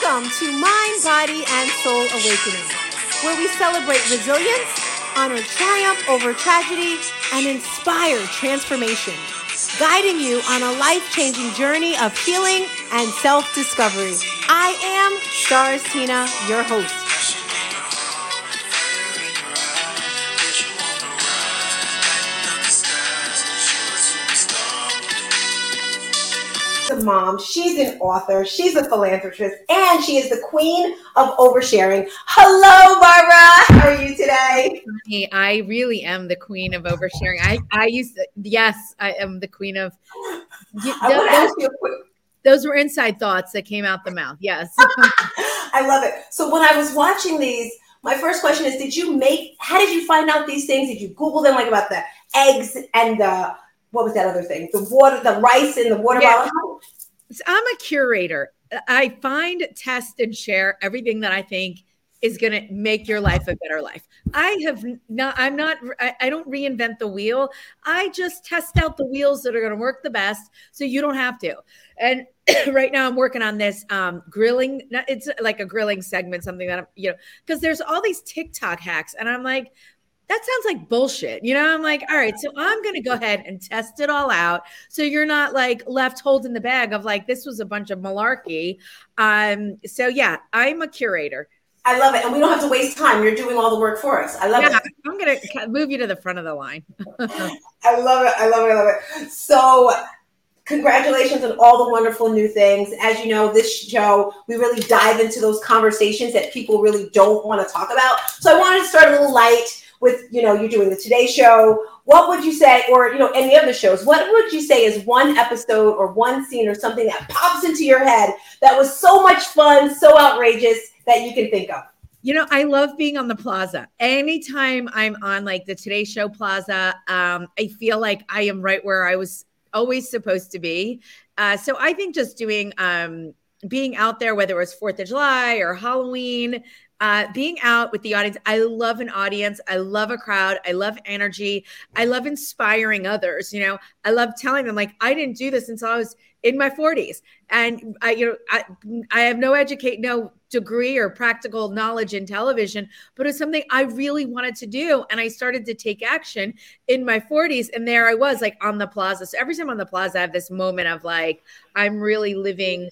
Welcome to Mind, Body, and Soul Awakening, where we celebrate resilience, honor triumph over tragedy, and inspire transformation, guiding you on a life changing journey of healing and self discovery. I am Stars Tina, your host. A mom, she's an author, she's a philanthropist, and she is the queen of oversharing. Hello, Barbara. How are you today? Hey, I really am the queen of oversharing. I, I used to, yes, I am the queen of. I those, those were inside thoughts that came out the mouth. Yes. I love it. So when I was watching these, my first question is Did you make, how did you find out these things? Did you Google them, like about the eggs and the what was that other thing? The water, the rice and the water yeah. bottle. I'm a curator. I find, test, and share everything that I think is going to make your life a better life. I have not, I'm not, I, I, don't reinvent the wheel. I just test out the wheels that are going to work the best so you don't have to. And right now I'm working on this um, grilling. It's like a grilling segment, something that I'm, you know, because there's all these TikTok hacks. And I'm like, that sounds like bullshit. You know, I'm like, all right, so I'm going to go ahead and test it all out. So you're not like left holding the bag of like, this was a bunch of malarkey. Um, so yeah, I'm a curator. I love it. And we don't have to waste time. You're doing all the work for us. I love yeah, it. I'm going to move you to the front of the line. I love it. I love it. I love it. So, congratulations on all the wonderful new things. As you know, this show, we really dive into those conversations that people really don't want to talk about. So, I wanted to start a little light with you know you're doing the Today Show. What would you say, or you know any of the shows? What would you say is one episode or one scene or something that pops into your head that was so much fun, so outrageous that you can think of? You know, I love being on the plaza. Anytime I'm on like the Today Show plaza, um, I feel like I am right where I was always supposed to be. Uh, so I think just doing um, being out there, whether it was Fourth of July or Halloween, uh, being out with the audience. I love an audience. I love a crowd. I love energy. I love inspiring others. You know, I love telling them like I didn't do this until I was in my 40s, and I, you know, I, I have no educate, no degree or practical knowledge in television, but it's something I really wanted to do, and I started to take action in my 40s, and there I was like on the plaza. So every time on the plaza, I have this moment of like I'm really living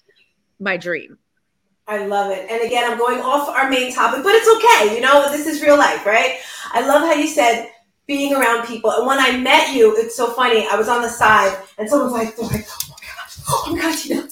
my dream. I love it. And again, I'm going off our main topic, but it's okay. You know, this is real life, right? I love how you said being around people. And when I met you, it's so funny. I was on the side and someone's like, they're like, oh my gosh, oh my gosh, you know,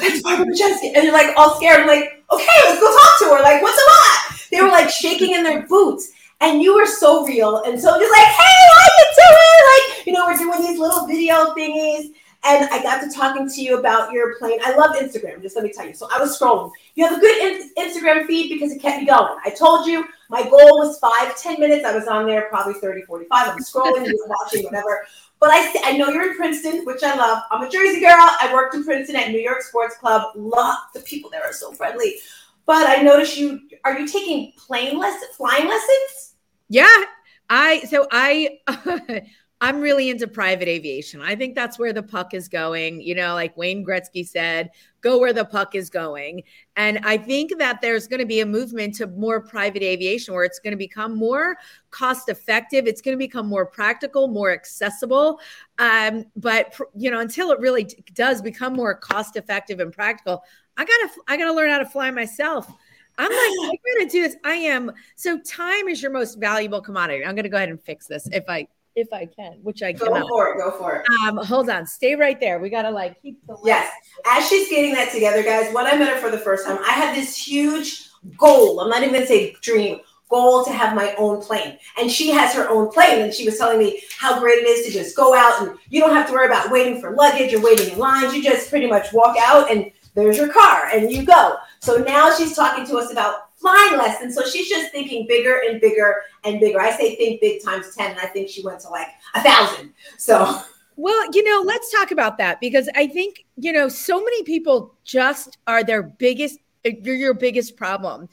that's Barbara Majeski. And you're like all scared. I'm like, okay, let's go talk to her. Like, what's what? They were like shaking in their boots. And you were so real and so just like, hey, how you doing? Like, you know, we're doing these little video thingies. And I got to talking to you about your plane. I love Instagram, just let me tell you. So I was scrolling. You have a good in- Instagram feed because it kept me going. I told you my goal was five, ten minutes. I was on there probably 30, 45. I'm scrolling, just watching, whatever. But I, I know you're in Princeton, which I love. I'm a Jersey girl. I worked in Princeton at New York Sports Club. Love the people there are so friendly. But I noticed you are you taking plane lessons, flying lessons? Yeah, I so I I'm really into private aviation. I think that's where the puck is going. You know, like Wayne Gretzky said, go where the puck is going. And I think that there's going to be a movement to more private aviation where it's going to become more cost effective. It's going to become more practical, more accessible. Um, but, you know, until it really does become more cost effective and practical, I got to, I got to learn how to fly myself. I'm like, I'm to do this. I am. So time is your most valuable commodity. I'm to go ahead and fix this if I if I can, which I go cannot. for it. Go for it. Um, hold on, stay right there. We gotta like keep the yes. As she's getting that together, guys. When I met her for the first time, I had this huge goal. I'm not even gonna say dream goal to have my own plane. And she has her own plane. And she was telling me how great it is to just go out and you don't have to worry about waiting for luggage or waiting in lines. You just pretty much walk out and there's your car and you go. So now she's talking to us about flying lessons. So she's just thinking bigger and bigger and bigger. I say think big times 10, and I think she went to like a thousand. So well, you know, let's talk about that because I think, you know, so many people just are their biggest, uh, you're your biggest problem.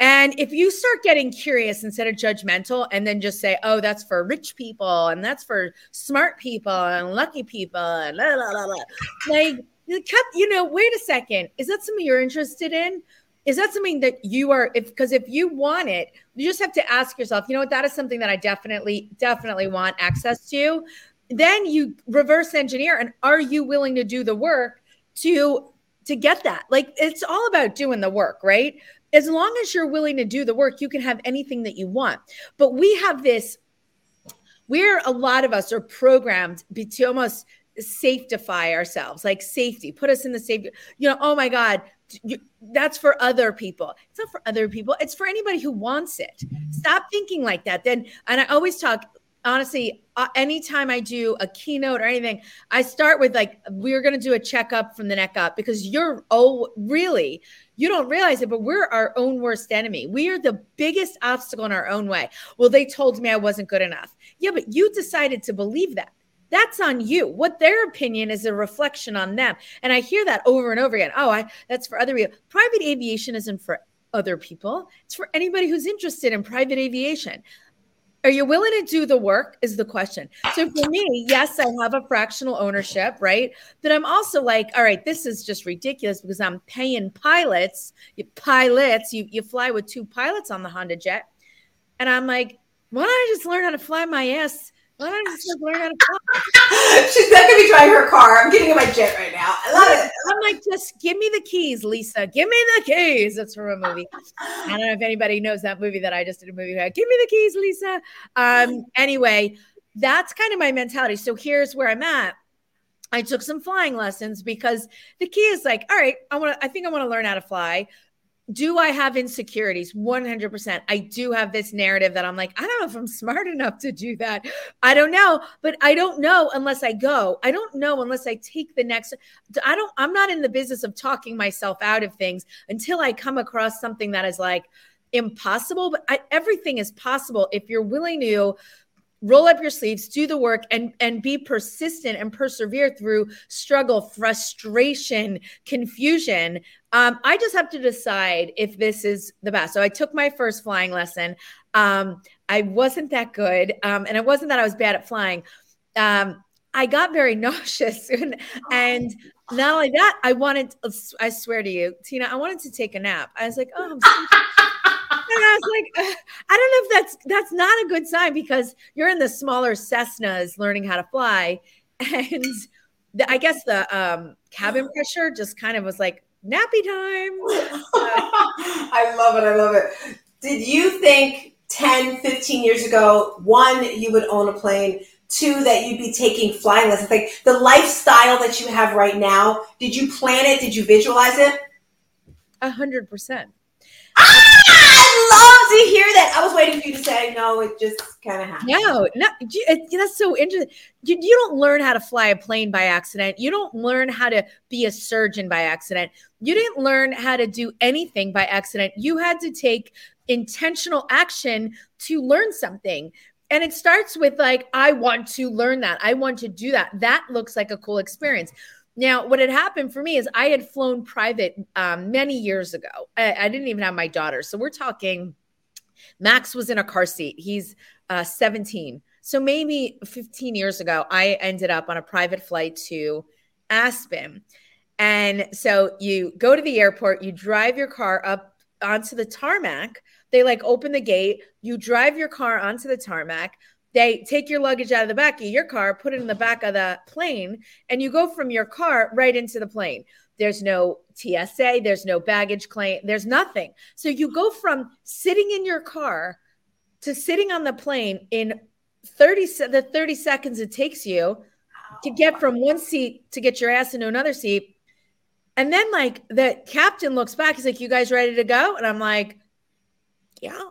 And if you start getting curious instead of judgmental and then just say, oh, that's for rich people and that's for smart people and lucky people and la, la, la, blah. like, you know, wait a second. Is that something you're interested in? Is that something that you are if because if you want it you just have to ask yourself you know what that is something that i definitely definitely want access to. Then you reverse engineer and are you willing to do the work to to get that? Like it's all about doing the work right? As long as you're willing to do the work you can have anything that you want. But we have this we're a lot of us are programmed to almost safetify ourselves like safety put us in the safe you know oh my god you, that's for other people it's not for other people it's for anybody who wants it stop thinking like that then and i always talk honestly, uh, anytime I do a keynote or anything, I start with like, we're going to do a checkup from the neck up because you're, oh, really, you don't realize it, but we're our own worst enemy. We are the biggest obstacle in our own way. Well, they told me I wasn't good enough. Yeah, but you decided to believe that. That's on you. What their opinion is a reflection on them. And I hear that over and over again. Oh, I that's for other people. Private aviation isn't for other people. It's for anybody who's interested in private aviation. Are you willing to do the work? Is the question. So for me, yes, I have a fractional ownership, right? But I'm also like, all right, this is just ridiculous because I'm paying pilots, you pilots, you, you fly with two pilots on the Honda Jet. And I'm like, why don't I just learn how to fly my ass why don't just learn how to fly? She's not gonna be driving her car. I'm getting in my jet right now. I love it. I'm like, just give me the keys, Lisa. Give me the keys. That's from a movie. I don't know if anybody knows that movie that I just did a movie. Give me the keys, Lisa. Um, anyway, that's kind of my mentality. So here's where I'm at. I took some flying lessons because the key is like, all right, I want to, I think I want to learn how to fly do I have insecurities? 100%. I do have this narrative that I'm like, I don't know if I'm smart enough to do that. I don't know, but I don't know unless I go. I don't know unless I take the next I don't I'm not in the business of talking myself out of things until I come across something that is like impossible, but I, everything is possible if you're willing to roll up your sleeves do the work and and be persistent and persevere through struggle frustration confusion. Um, i just have to decide if this is the best. So i took my first flying lesson. Um, i wasn't that good um, and it wasn't that i was bad at flying. Um, i got very nauseous and, and not only that i wanted i swear to you tina i wanted to take a nap. I was like oh and I was like, uh, I don't know if that's that's not a good sign because you're in the smaller Cessnas learning how to fly, and the, I guess the um, cabin pressure just kind of was like nappy time. I love it. I love it. Did you think 10, 15 years ago, one, you would own a plane? Two, that you'd be taking flying lessons. Like the lifestyle that you have right now, did you plan it? Did you visualize it? A hundred percent. Ah! love to hear that. I was waiting for you to say no. It just kind of happened. No, no, it, that's so interesting. You, you don't learn how to fly a plane by accident. You don't learn how to be a surgeon by accident. You didn't learn how to do anything by accident. You had to take intentional action to learn something. And it starts with like, I want to learn that. I want to do that. That looks like a cool experience. Now, what had happened for me is I had flown private um, many years ago. I, I, didn't even have my daughter. So we're talking, Max was in a car seat. He's uh, 17. So maybe 15 years ago, I ended up on a private flight to Aspen. And so you go to the airport, you drive your car up onto the tarmac. They like open the gate, you drive your car onto the tarmac they take your luggage out of the back of your car, put it in the back of the plane, and you go from your car right into the plane. There's no TSA, there's no baggage claim, there's nothing. So you go from sitting in your car to sitting on the plane in 30 the 30 seconds it takes you to get from one seat to get your ass into another seat. And then like the captain looks back, he's like, "You guys ready to go?" And I'm like, "Yeah."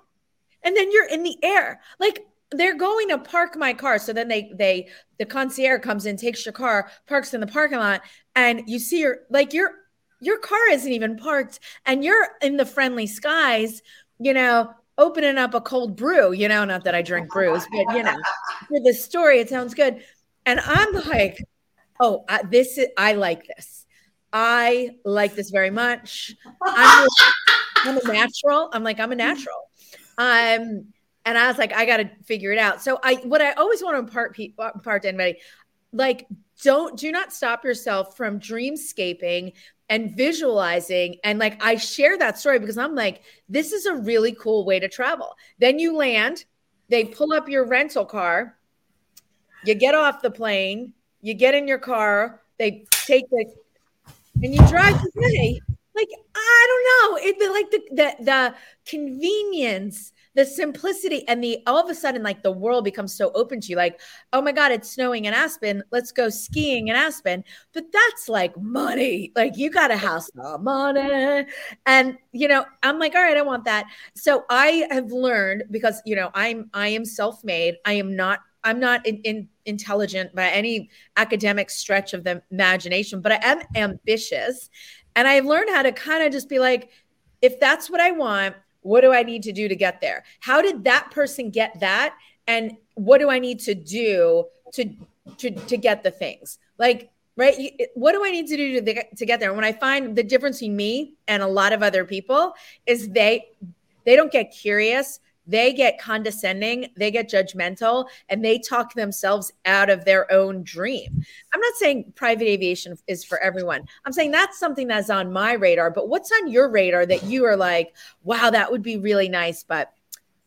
And then you're in the air. Like they're going to park my car. So then they they the concierge comes in, takes your car, parks in the parking lot, and you see your like your your car isn't even parked, and you're in the friendly skies, you know, opening up a cold brew. You know, not that I drink brews, but you know, for the story, it sounds good. And I'm like, oh, I, this is I like this. I like this very much. I'm, I'm a natural. I'm like I'm a natural. Um and I was like, I got to figure it out. So I, what I always want to impart, uh, impart to anybody, like, don't do not stop yourself from dreamscaping and visualizing and like I share that story because I'm like this is a really cool way to travel. Then you land, they pull up your rental car, you get off the plane, you get in your car, they take the and you drive away. Like I don't know, it like the the the convenience the simplicity and the all of a sudden like the world becomes so open to you like oh my god it's snowing in aspen let's go skiing in aspen. But that's like money. Like you got a house of money. And you know i'm like all right i want that. So i have learned because you know i'm i am self-made. I am not i'm not in, in intelligent by any academic stretch of the imagination but i am ambitious. And i've learned how to kind of just be like if that's what i want what do I need to do to get there? How did that person get that? And what do I need to do to to to get the things? Like right what do i need to do to, to get there and when i find the difference between me and a lot of other people is they they don't get curious they get condescending, they get judgmental, and they talk themselves out of their own dream. I'm not saying private aviation is for everyone. I'm saying that's something that's on my radar. But what's on your radar that you are like, wow, that would be really nice, but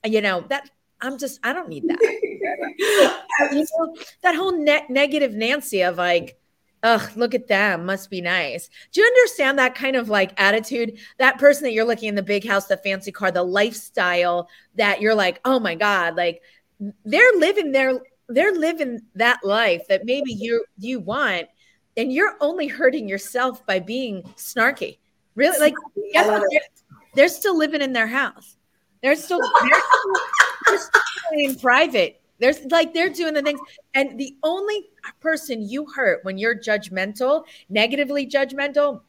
you know that I'm just I don't need that. you know, that whole ne- negative Nancy of like ugh, look at them, must be nice. Do you understand that kind of like attitude? That person that you're looking in the big house, the fancy car, the lifestyle that you're like, oh my God, like they're living their they're living that life that maybe you you want, and you're only hurting yourself by being snarky. Really, like they're, they're, still living in their house. They're still, they're still, they're still in private there's like they're doing the things. And the only person you hurt when you're judgmental, negatively judgmental,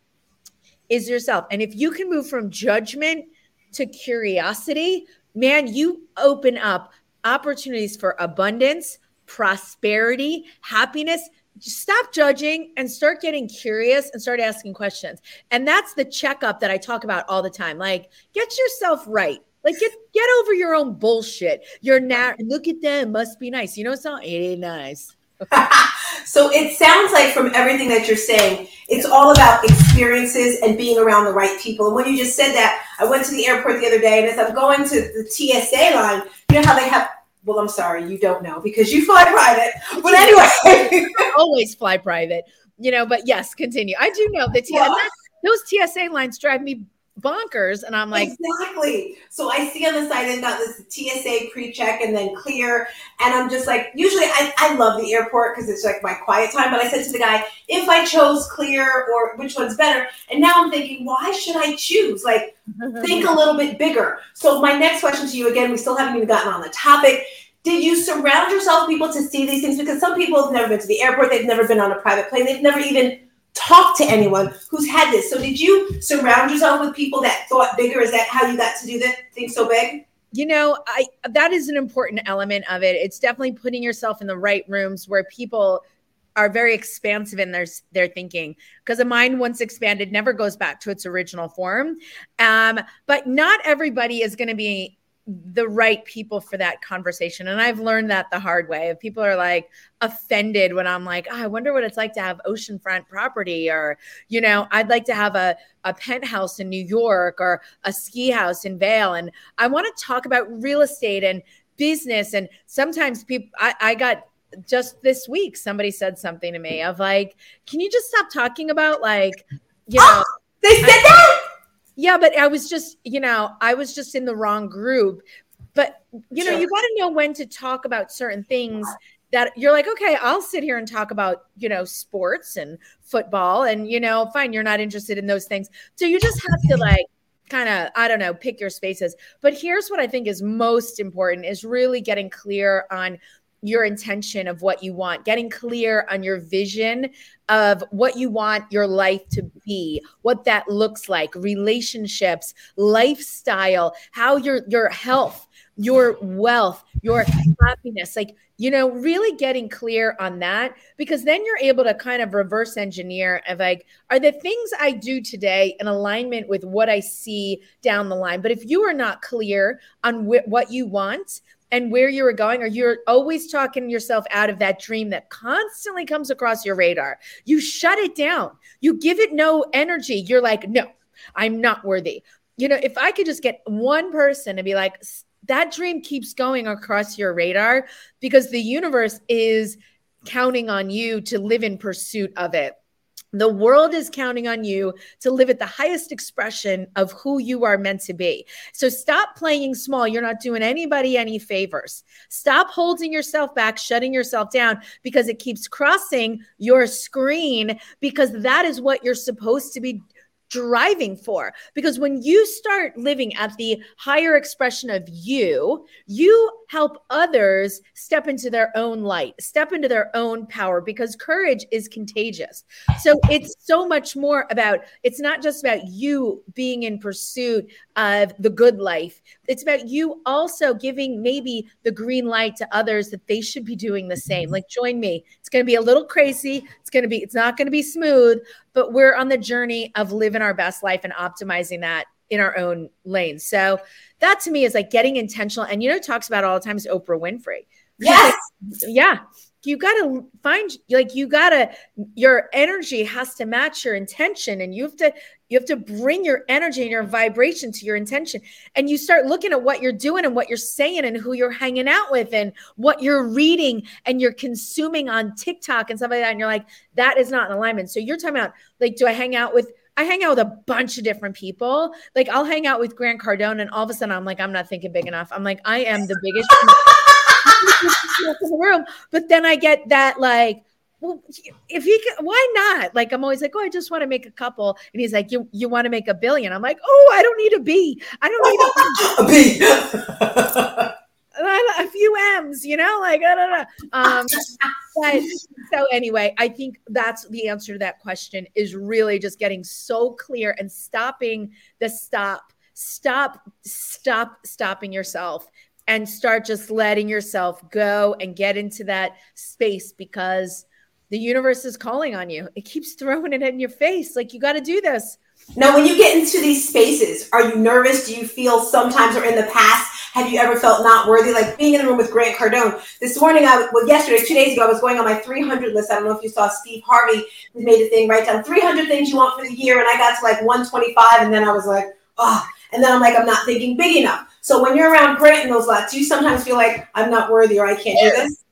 is yourself. And if you can move from judgment to curiosity, man, you open up opportunities for abundance, prosperity, happiness. Just stop judging and start getting curious and start asking questions. And that's the checkup that I talk about all the time. Like, get yourself right. Like get get over your own bullshit. You're not look at them, must be nice. You know it's not it ain't nice. so it sounds like from everything that you're saying, it's all about experiences and being around the right people. And when you just said that, I went to the airport the other day, and as I'm going to the TSA line, you know how they have. Well, I'm sorry, you don't know because you fly private. But anyway, always fly private. You know, but yes, continue. I do know the TSA. Those TSA lines drive me bonkers. And I'm like, exactly. So I see on the side they've got this TSA pre-check and then clear. And I'm just like, usually I, I love the airport because it's like my quiet time. But I said to the guy, if I chose clear or which one's better? And now I'm thinking, why should I choose? Like, think a little bit bigger. So my next question to you again, we still haven't even gotten on the topic. Did you surround yourself people to see these things? Because some people have never been to the airport, they've never been on a private plane, they've never even talk to anyone who's had this. So did you surround yourself with people that thought bigger? Is that how you got to do that thing so big? You know, I that is an important element of it. It's definitely putting yourself in the right rooms where people are very expansive in their their thinking because a mind once expanded never goes back to its original form. Um, but not everybody is going to be the right people for that conversation. And I've learned that the hard way. If people are like offended when I'm like, oh, I wonder what it's like to have oceanfront property, or, you know, I'd like to have a, a penthouse in New York or a ski house in Vail. And I want to talk about real estate and business. And sometimes people, I, I got just this week, somebody said something to me of like, can you just stop talking about like, you oh, know, oh, they said I, that yeah, but I was just, you know, I was just in the wrong group. But, you know, sure. you got to know when to talk about certain things that you're like, okay, I'll sit here and talk about, you know, sports and football. And, you know, fine, you're not interested in those things. So you just have to like, kind of i don't know pick your spaces but here's what i think is most important is really getting clear on your intention of what you want, getting clear on your vision of what you want your life to be, what that looks like, relationships, lifestyle, how your your health, your wealth, your happiness, like you know, really getting clear on that because then you're able to kind of reverse engineer of like, are the things I do today in alignment with what I see down the line? But if you are not clear on wh- what you want, and where you were going, or you're always talking yourself out of that dream that constantly comes across your radar. You shut it down. You give it no energy. You're like, no, I'm not worthy. You know, if I could just get one person to be like, that dream keeps going across your radar because the universe is counting on you to live in pursuit of it. The world is counting on you to live at the highest expression of who you are meant to be. So stop playing small. You're not doing anybody any favors. Stop holding yourself back, shutting yourself down because it keeps crossing your screen because that is what you're supposed to be driving for. Because when you start living at the higher expression of you, you help others step into their own light, step into their own power, because courage is contagious. So it's so much more about, it's not just about you being in pursuit of the good life. It's about you also giving maybe the green light to others that they should be doing the same. Mm-hmm. Like, join me. It's going to be a little crazy. It's going to be, it's not going to be smooth, but we're on the journey of living our best life and optimizing that in our own lane. So that to me is like getting intentional. And you know, talks about all the time is Oprah Winfrey. Yes. Yeah you got to find like you got to your energy has to match your intention and you have to you have to bring your energy and your vibration to your intention and you start looking at what you're doing and what you're saying and who you're hanging out with and what you're reading and you're consuming on TikTok and stuff like that and you're like that is not in alignment so you're talking about like do I hang out with I hang out with a bunch of different people. Like I'll hang out with Grant Cardone, and all of a sudden I'm like, I'm not thinking big enough. I'm like, I am the biggest in the room. But then I get that like, well, if he can, why not? Like, I'm always like, oh, I just want to make a couple. And he's like, you, you want to make a billion? I'm like, oh, I don't need a B. I don't need a B. a few M's, you know, like, I don't know. Um, but so anyway, I think that's the answer to that question is really just getting so clear and stopping the stop, stop, stop, stopping yourself and start just letting yourself go and get into that space because the universe is calling on you. It keeps throwing it in your face. Like, you got to do this. Now, when you get into these spaces, are you nervous? Do you feel sometimes or in the past, have you ever felt not worthy? Like being in the room with Grant Cardone. This morning, I well, yesterday, two days ago, I was going on my 300 list. I don't know if you saw Steve Harvey made a thing, write down 300 things you want for the year. And I got to like 125. And then I was like, oh, and then I'm like, I'm not thinking big enough. So when you're around Grant and those lots, you sometimes feel like I'm not worthy or I can't do this?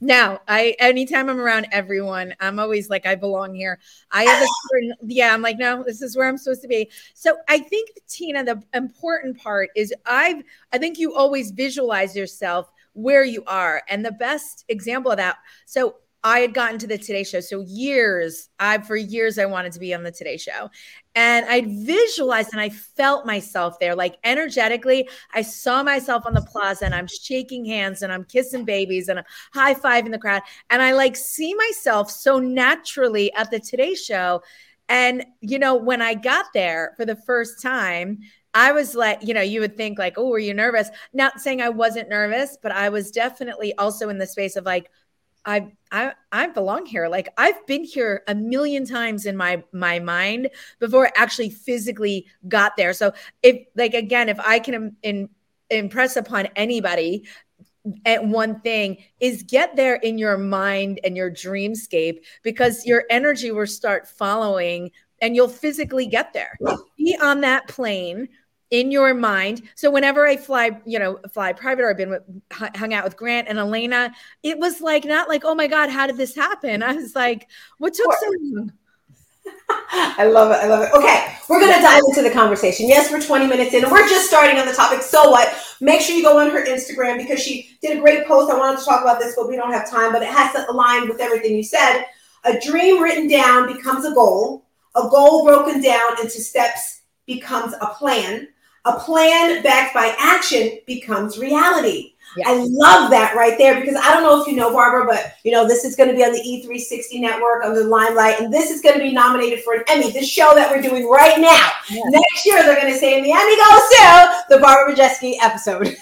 No, I anytime I'm around everyone, I'm always like I belong here. I have a certain yeah, I'm like, no, this is where I'm supposed to be. So I think Tina, the important part is I've I think you always visualize yourself where you are. And the best example of that, so I had gotten to the Today Show. So years, I for years I wanted to be on the Today Show. And I visualized and I felt myself there. Like energetically, I saw myself on the plaza and I'm shaking hands and I'm kissing babies and I'm high fiving the crowd. And I like see myself so naturally at the Today Show. And, you know, when I got there for the first time, I was like, you know, you would think like, oh, were you nervous? Not saying I wasn't nervous, but I was definitely also in the space of like, I I I belong here. Like I've been here a million times in my my mind before I actually physically got there. So if like again, if I can in, impress upon anybody at one thing is get there in your mind and your dreamscape because your energy will start following and you'll physically get there. Be on that plane in your mind. So whenever I fly, you know, fly private or I've been with, hung out with Grant and Elena, it was like not like, oh my God, how did this happen? I was like, what took so long? I love it. I love it. Okay, we're going to dive into the conversation. Yes, we're 20 minutes in and we're just starting on the topic. So what? Make sure you go on her Instagram because she did a great post. I wanted to talk about this, but we don't have time, but it has to align with everything you said. A dream written down becomes a goal, a goal broken down into steps becomes a plan a plan backed by action becomes reality. Yes. I love that right there because I don't know if you know Barbara, but you know this is going to be on the E360 network under the Limelight, and this is going to be nominated for an Emmy. This show that we're doing right now, yes. next year they're going to say, "And the Emmy goes to the Barbara Majeski episode."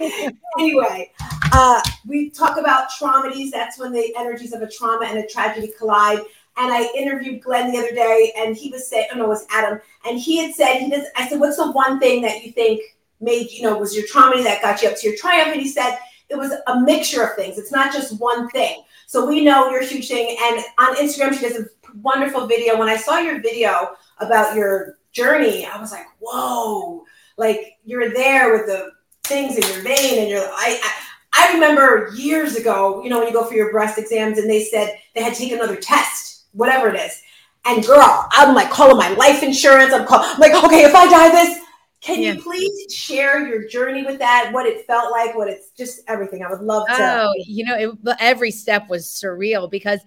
anyway, uh, we talk about traumedies. That's when the energies of a trauma and a tragedy collide. And I interviewed Glenn the other day, and he was saying, oh no, it was Adam, and he had said he does. I said, what's the one thing that you think made, you know, was your trauma that got you up to your triumph. And he said it was a mixture of things. It's not just one thing. So we know you're a huge thing. And on Instagram, she does a wonderful video. When I saw your video about your journey, I was like, whoa, like you're there with the things in your vein and you're I, I I remember years ago, you know, when you go for your breast exams and they said they had to take another test, whatever it is. And girl, I'm like calling my life insurance. I'm, call, I'm like, okay, if I die this, can yeah. you please share your journey with that? What it felt like, what it's just everything. I would love to. Oh, you know, it, every step was surreal because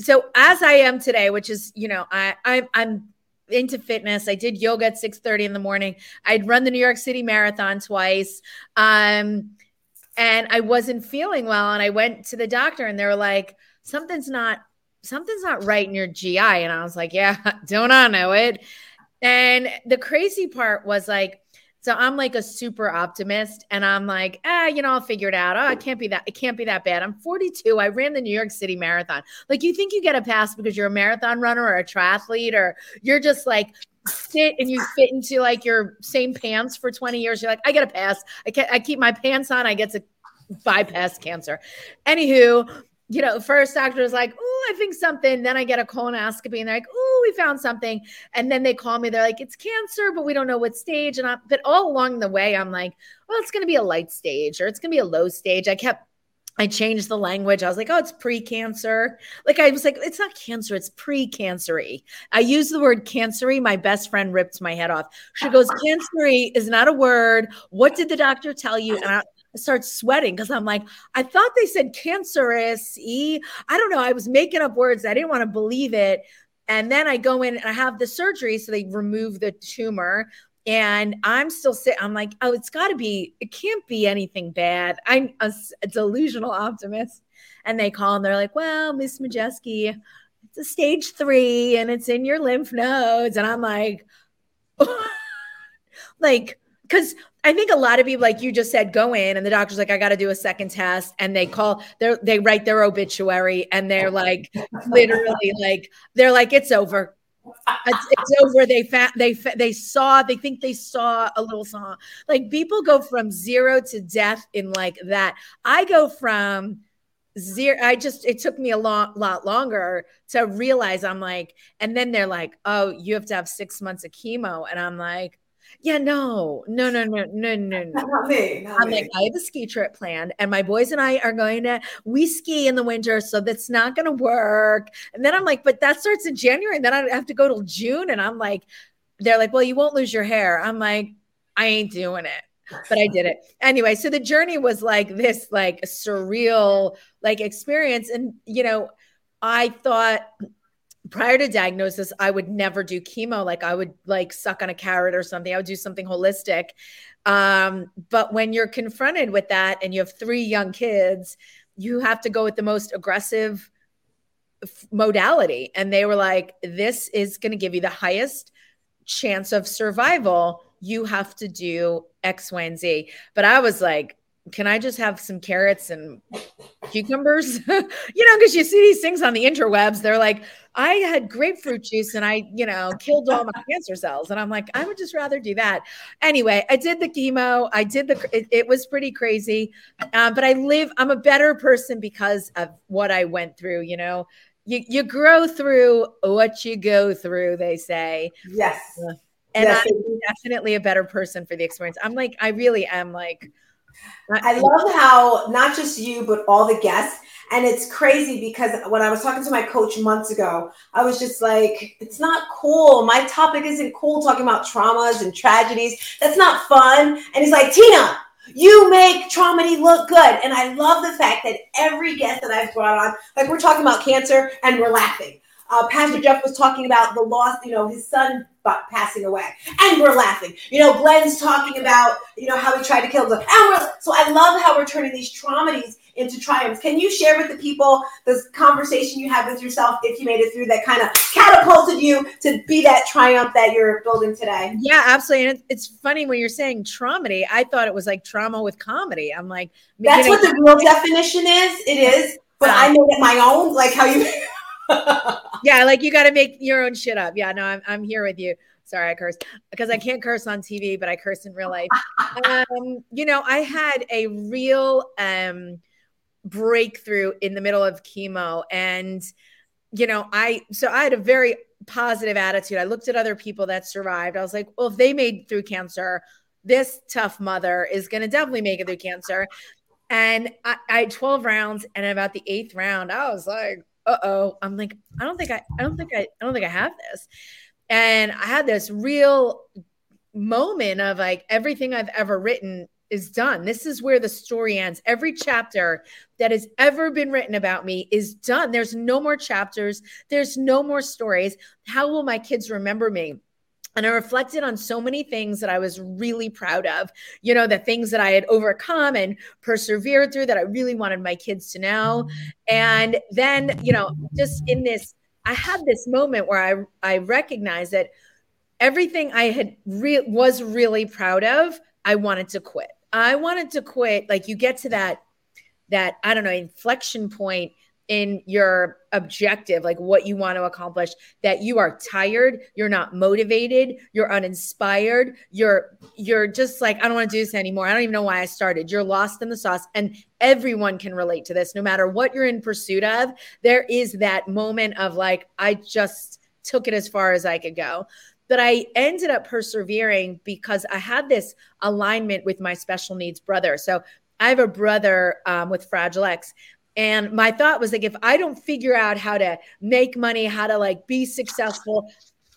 so as I am today, which is, you know, I, I I'm into fitness. I did yoga at 6 30 in the morning. I'd run the New York City Marathon twice. Um, and I wasn't feeling well. And I went to the doctor and they were like, something's not, something's not right in your GI. And I was like, yeah, don't I know it? And the crazy part was like, so I'm like a super optimist and I'm like, ah, you know, I'll figure it out. Oh, it can't be that, it can't be that bad. I'm 42. I ran the New York City Marathon. Like you think you get a pass because you're a marathon runner or a triathlete, or you're just like sit and you fit into like your same pants for 20 years. You're like, I get a pass. I can I keep my pants on. I get to bypass cancer. Anywho, you know, first doctor is like, oh, I think something. Then I get a colonoscopy and they're like, oh, we found something. And then they call me, they're like, it's cancer, but we don't know what stage. And I, but all along the way, I'm like, well, it's going to be a light stage or it's going to be a low stage. I kept I changed the language. I was like, oh, it's pre cancer. Like, I was like, it's not cancer, it's pre cancery. I use the word cancery. My best friend ripped my head off. She goes, cancery is not a word. What did the doctor tell you? And I start sweating because I'm like, I thought they said cancerous. E. I don't know. I was making up words. I didn't want to believe it. And then I go in and I have the surgery. So they remove the tumor. And I'm still sitting, I'm like, oh, it's got to be, it can't be anything bad. I'm a, a, delusional optimist. And they call and they're like, well, Miss Majeski, it's a stage three and it's in your lymph nodes. And I'm like, like, because I think a lot of people, like you just said, go in and the doctor's like, I got to do a second test, and they call, they they write their obituary, and they're like, literally, like they're like, it's over, it's, it's over. They fa- they fa- they saw, they think they saw a little song. Like people go from zero to death in like that. I go from zero. I just it took me a lot lot longer to realize I'm like, and then they're like, oh, you have to have six months of chemo, and I'm like yeah, no, no, no, no, no, no, no. Not me. Not I'm me. like, I have a ski trip planned, and my boys and I are going to we ski in the winter, so that's not going to work. And then I'm like, but that starts in January, and then I have to go till June, and I'm like, they're like, well, you won't lose your hair. I'm like, I ain't doing it but I did it anyway. So the journey was like this, like surreal, like experience. And you know, I thought prior to diagnosis i would never do chemo. Like i would like suck on a carrot or something. I would do something holistic. Um, but when you're confronted with that and you have three young kids you have to go with the most aggressive f- modality. And they were like this is going to give you the highest chance of survival. You have to do x y and z. But i was like can I just have some carrots and cucumbers? you know, because you see these things on the interwebs. They're like, I had grapefruit juice and I, you know, killed all my cancer cells. And I'm like, I would just rather do that. Anyway, I did the chemo. I did the, it, it was pretty crazy. Um, but I live, I'm a better person because of what I went through, you know. You, you grow through what you go through, they say. Yes. And yes. I'm definitely a better person for the experience. I'm like, I really am like, I love how not just you, but all the guests. And it's crazy because when I was talking to my coach months ago, I was just like, it's not cool. My topic isn't cool talking about traumas and tragedies. That's not fun. And he's like, Tina, you make traumedy look good. And I love the fact that every guest that I've brought on, like we're talking about cancer and we're laughing. Uh, Pastor Jeff was talking about the loss, you know, his son passing away, and we're laughing. You know, Glenn's talking about, you know, how he tried to kill them, and we're so I love how we're turning these traumedies into triumphs. Can you share with the people this conversation you had with yourself, if you made it through, that kind of catapulted you to be that triumph that you're building today? Yeah, absolutely. And it's funny when you're saying traumedy, I thought it was like trauma with comedy. I'm like, that's what the real definition is. It is, but I made it my own, like how you. yeah, like you got to make your own shit up. Yeah, no, I'm I'm here with you. Sorry, I curse because I can't curse on TV, but I curse in real life. Um, you know, I had a real um breakthrough in the middle of chemo and you know, I so I had a very positive attitude. I looked at other people that survived. I was like, well, if they made through cancer, this tough mother is going to definitely make it through cancer. And I, I, had 12 rounds, and about the eighth round, I was like, uh oh. I'm like, I don't think I, I don't think I, I don't think I have this. And I had this real moment of like everything I've ever written is done. This is where the story ends. Every chapter that has ever been written about me is done. There's no more chapters, there's no more stories. How will my kids remember me? And I reflected on so many things that I was really proud of, you know, the things that I had overcome and persevered through that I really wanted my kids to know. And then, you know, just in this, I had this moment where I, I recognized that everything I had re- was really proud of, I wanted to quit. I wanted to quit. Like you get to that, that, I don't know, inflection point in your objective, like what you want to accomplish, that you are tired, you're not motivated, you're uninspired, you're you're just like, I don't want to do this anymore. I don't even know why I started. You're lost in the sauce. And everyone can relate to this, no matter what you're in pursuit of. There is that moment of like, I just took it as far as I could go. But I ended up persevering because I had this alignment with my special needs brother. So I have a brother um, with Fragile X, and my thought was like, if I don't figure out how to make money, how to like be successful,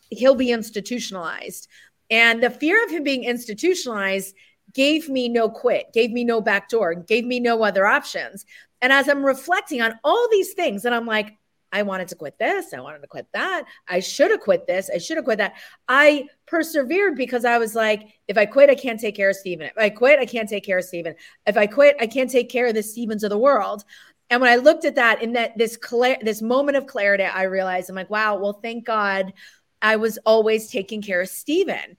he'll be institutionalized. And the fear of him being institutionalized gave me no quit, gave me no back door, gave me no other options. And as I'm reflecting on all these things, and I'm like, I wanted to quit this. I wanted to quit that. I should have quit this. I should have quit that. I persevered because I was like, if I quit, I can't take care of Steven. If I quit, I can't take care of Steven. If I quit, I can't take care of the Stevens of the world. And when I looked at that in that this clear this moment of clarity, I realized I'm like, wow, well, thank God I was always taking care of Steven.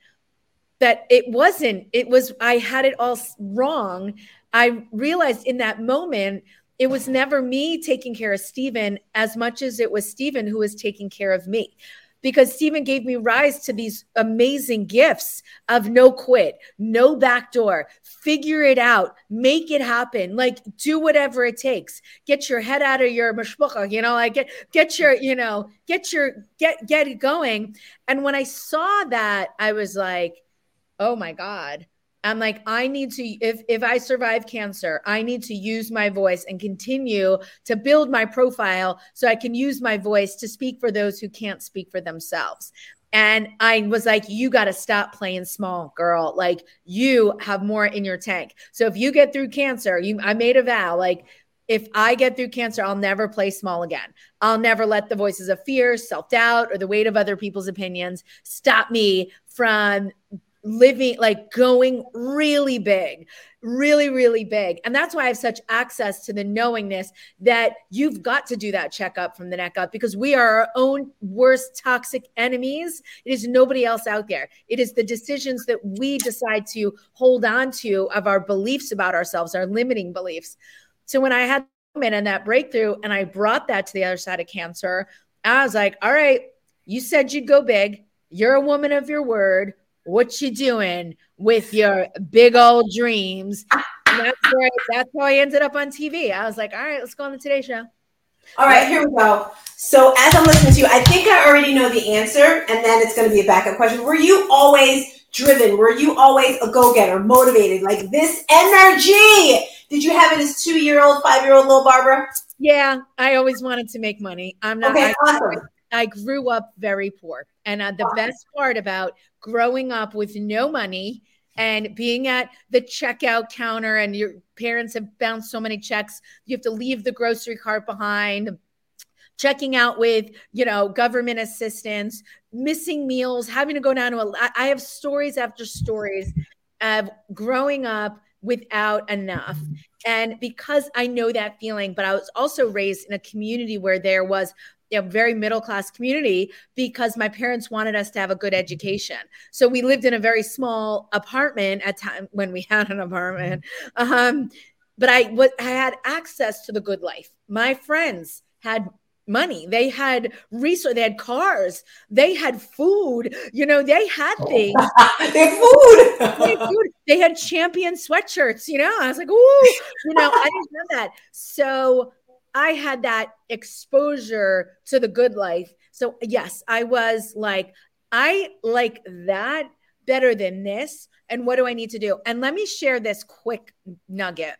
That it wasn't, it was, I had it all wrong. I realized in that moment, it was never me taking care of Steven as much as it was Steven who was taking care of me because Steven gave me rise to these amazing gifts of no quit, no backdoor, figure it out, make it happen, like do whatever it takes. Get your head out of your mashbucha, you know, like get get your, you know, get your get get it going. And when I saw that, I was like, oh my God I'm like, I need to, if if I survive cancer, I need to use my voice and continue to build my profile so I can use my voice to speak for those who can't speak for themselves. And I was like, you got to stop playing small, girl. Like you have more in your tank. So if you get through cancer, you I made a vow, like if I get through cancer, I'll never play small again. I'll never let the voices of fear, self doubt, or the weight of other people's opinions stop me from living like going really big really really big. And that's why i have such access to the knowingness that you've got to do that checkup from the neck up because we are our own worst toxic enemies. It is nobody else out there. It is the decisions that we decide to hold on to of our beliefs about ourselves our limiting beliefs. So when i had and that breakthrough and i brought that to the other side of cancer i was like all right you said you'd go big. You're a woman of your word what you doing with your big old dreams? Ah. And that's where that's how I ended up on TV. I was like, all right, let's go on the Today Show. All right, here we go. So as I'm listening to you, I think I already know the answer, and then it's going to be a backup question. Were you always driven? Were you always a go-getter, motivated, like this energy? Did you have it as two-year-old, five-year-old little Barbara? Yeah, I always wanted to make money. I'm not. Okay, awesome. I grew up very poor. And uh, the best part about growing up with no money and being at the checkout counter and your parents have bounced so many checks, you have to leave the grocery cart behind, checking out with, you know, government assistance, missing meals, having to go down to a I have stories after stories of growing up without enough. And because I know that feeling, but I was also raised in a community where there was a very middle class community because my parents wanted us to have a good education. So we lived in a very small apartment at time when we had an apartment. Um, but I, w- I had access to the good life. My friends had money they had resource they had cars they had food you know they had oh. things they had food. they, had food. they had champion sweatshirts you know i was like ooh you know i didn't know that so i had that exposure to the good life so yes i was like i like that better than this and what do i need to do and let me share this quick nugget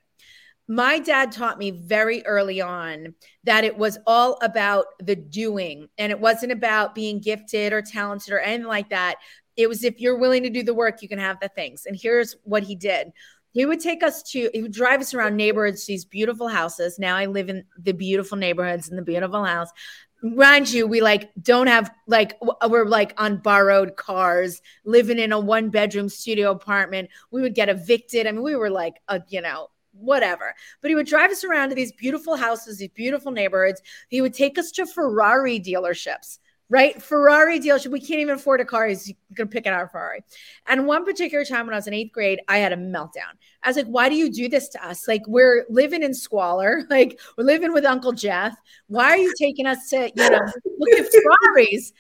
my dad taught me very early on that it was all about the doing and it wasn't about being gifted or talented or anything like that. It was if you're willing to do the work, you can have the things. And here's what he did. He would take us to, he would drive us around neighborhoods, these beautiful houses. Now I live in the beautiful neighborhoods in the beautiful house. Mind you, we like don't have like uh, we're like on borrowed cars, living in a one bedroom studio apartment. We would get evicted. I mean, we were like a, you know, whatever. But he would drive us around to these beautiful houses, these beautiful neighborhoods. He would take us to Ferrari dealerships, right? Ferrari dealership. We can't even afford a car. He's going to pick out our Ferrari. And one particular time when I was in eighth grade, I had a meltdown. I was like, why do you do this to us? Like, we're living in squalor. Like, we're living with Uncle Jeff. Why are you taking us to, you know, look at Ferraris?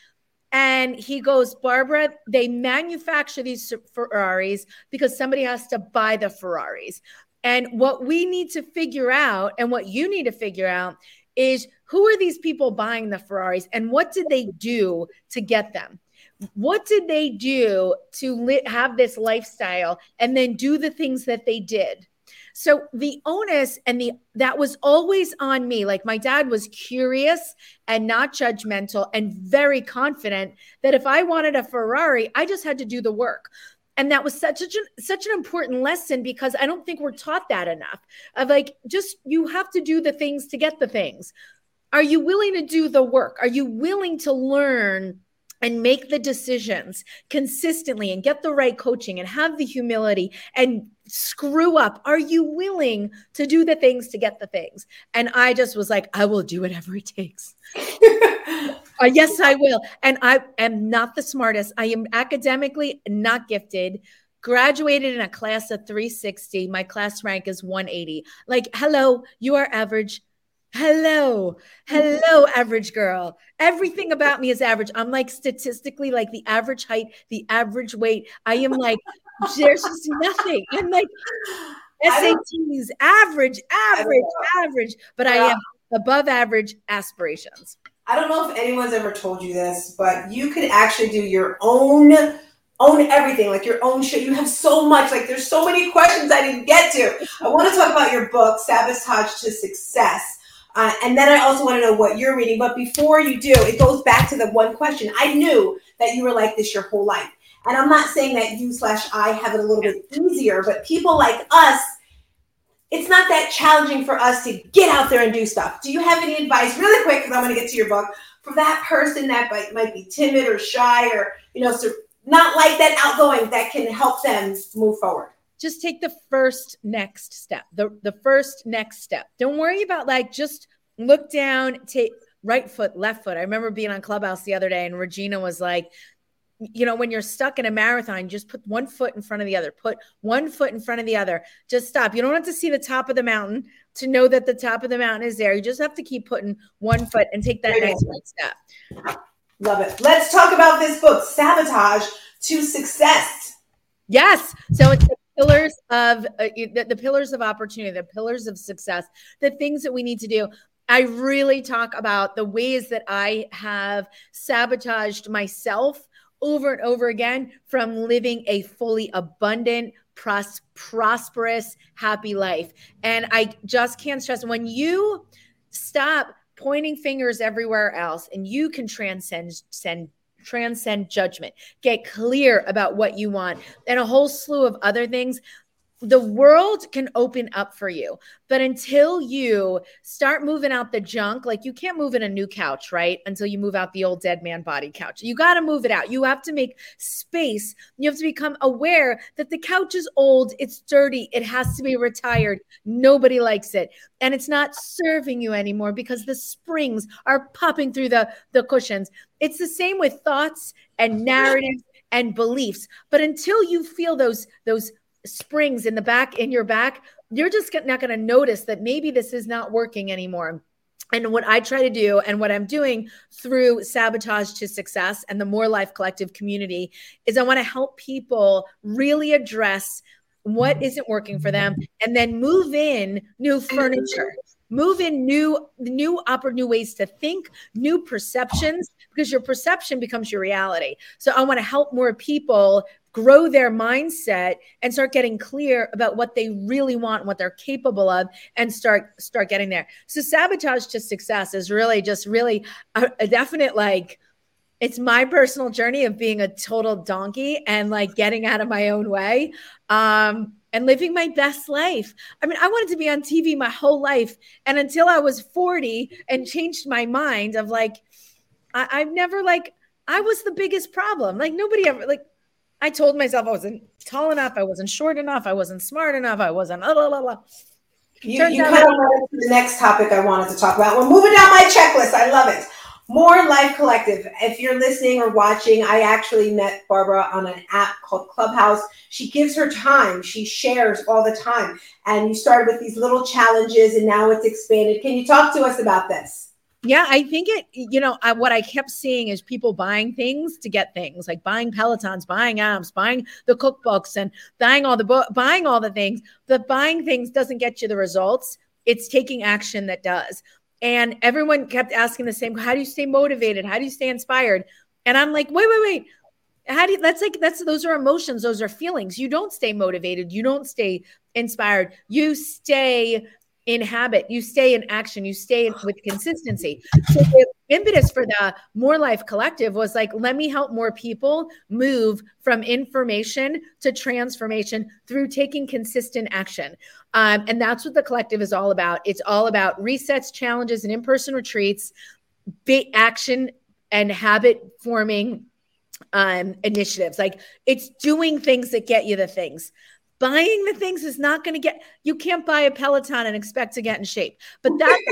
And he goes, Barbara, they manufacture these Ferraris because somebody has to buy the Ferraris. And what we need to figure out, and what you need to figure out, is who are these people buying the Ferraris and what did they do to get them? What did they do to li- have this lifestyle and then do the things that they did? So the onus and the that was always on me. Like my dad was curious and not judgmental and very confident that if I wanted a Ferrari, I just had to do the work and that was such a such an important lesson because i don't think we're taught that enough of like just you have to do the things to get the things. Are you willing to do the work? Are you willing to learn and make the decisions consistently and get the right coaching and have the humility and screw up? Are you willing to do the things to get the things? And i just was like i will do whatever it takes Uh, yes, I will. And I am not the smartest. I am academically not gifted. Graduated in a class of 360. My class rank is 180. Like, hello, you are average. Hello, hello, average girl. Everything about me is average. I'm like statistically like the average height, the average weight. I am like, there's just nothing. I'm like SATs, average, average, average, but I am above average aspirations. I don't know if anyone's ever told you this, but you could actually do your own own everything, like your own shit. You have so much, like there's so many questions I didn't get to. I want to talk about your book, Sabotage to Success. Uh, and then I also want to know what you're reading. But before you do, it goes back to the one question. I knew that you were like this your whole life. And I'm not saying that you slash I have it a little bit easier, but people like us it's not that challenging for us to get out there and do stuff. Do you have any advice, really quick, because I want to get to your book, for that person that might, might be timid or shy or, you know, not like that outgoing that can help them move forward? Just take the first next step, the, the first next step. Don't worry about like just look down, take right foot, left foot. I remember being on Clubhouse the other day and Regina was like, you know, when you're stuck in a marathon, just put one foot in front of the other, put one foot in front of the other. Just stop. You don't have to see the top of the mountain to know that the top of the mountain is there. You just have to keep putting one foot and take that next step. Love it. Let's talk about this book, Sabotage to Success. Yes. So it's the pillars of uh, the, the pillars of opportunity, the pillars of success, the things that we need to do. I really talk about the ways that I have sabotaged myself over and over again from living a fully abundant, pros- prosperous, happy life. And I just can't stress when you stop pointing fingers everywhere else and you can transcend send, transcend judgment get clear about what you want and a whole slew of other things the world can open up for you. But until you start moving out the junk, like you can't move in a new couch, right? Until you move out the old dead man body couch. You got to move it out. You have to make space. You have to become aware that the couch is old, it's dirty, it has to be retired. Nobody likes it. And it's not serving you anymore because the springs are popping through the, the cushions. It's the same with thoughts and narratives and beliefs. But until you feel those, those, springs in the back in your back, you're just not going to notice that maybe this is not working anymore. and what I try to do and what I'm doing through Sabotage to Success and the More Life Collective community is I want to help people really address what isn't working for them and then move in new furniture move in new new upper new ways to think new perceptions because your perception becomes your reality so i want to help more people grow their mindset and start getting clear about what they really want what they're capable of and start start getting there so sabotage to success is really just really a, a definite like it's my personal journey of being a total donkey and like getting out of my own way um, and living my best life. I mean, I wanted to be on TV my whole life. And until I was 40 and changed my mind of like, I, I've never like, I was the biggest problem. Like, nobody ever, like, I told myself I wasn't tall enough, I wasn't short enough, I wasn't smart enough, I wasn't blah, blah, blah. You, you kind of went to the next topic I wanted to talk about. We're moving down my checklist. I love it. More Life Collective. If you're listening or watching, I actually met Barbara on an app called Clubhouse. She gives her time, she shares all the time. And you started with these little challenges and now it's expanded. Can you talk to us about this? Yeah, I think it, you know, I, what I kept seeing is people buying things to get things like buying Pelotons, buying apps, buying the cookbooks, and buying all the book, buying all the things. But buying things doesn't get you the results. It's taking action that does. And everyone kept asking the same, how do you stay motivated? How do you stay inspired? And I'm like, wait, wait, wait. How do you, that's like, that's, those are emotions. Those are feelings. You don't stay motivated. You don't stay inspired. You stay in habit, you stay in action, you stay with consistency. So the impetus for the More Life Collective was like, let me help more people move from information to transformation through taking consistent action. Um, and that's what the collective is all about. It's all about resets, challenges, and in person retreats, big action and habit forming um, initiatives. Like it's doing things that get you the things buying the things is not going to get you can't buy a peloton and expect to get in shape. But that's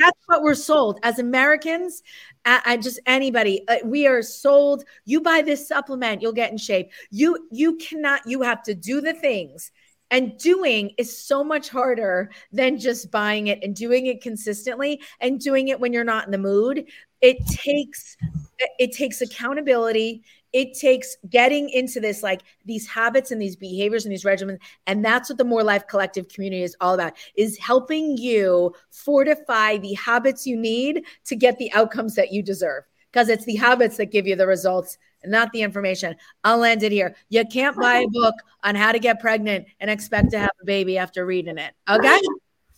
that's what we're sold. As americans and just anybody uh, we are sold. You buy this supplement you'll get in shape. You you cannot you have to do the things. And doing is so much harder than just buying it and doing it consistently and doing it when you're not in the mood. It takes it takes accountability it takes getting into this like these habits and these behaviors and these regimens and that's what the more life collective community is all about is helping you fortify the habits you need to get the outcomes that you deserve. Because it's the habits that give you the results and not the information. I'll end it here. You can't buy a book on how to get pregnant and expect to have a baby after reading it. Okay?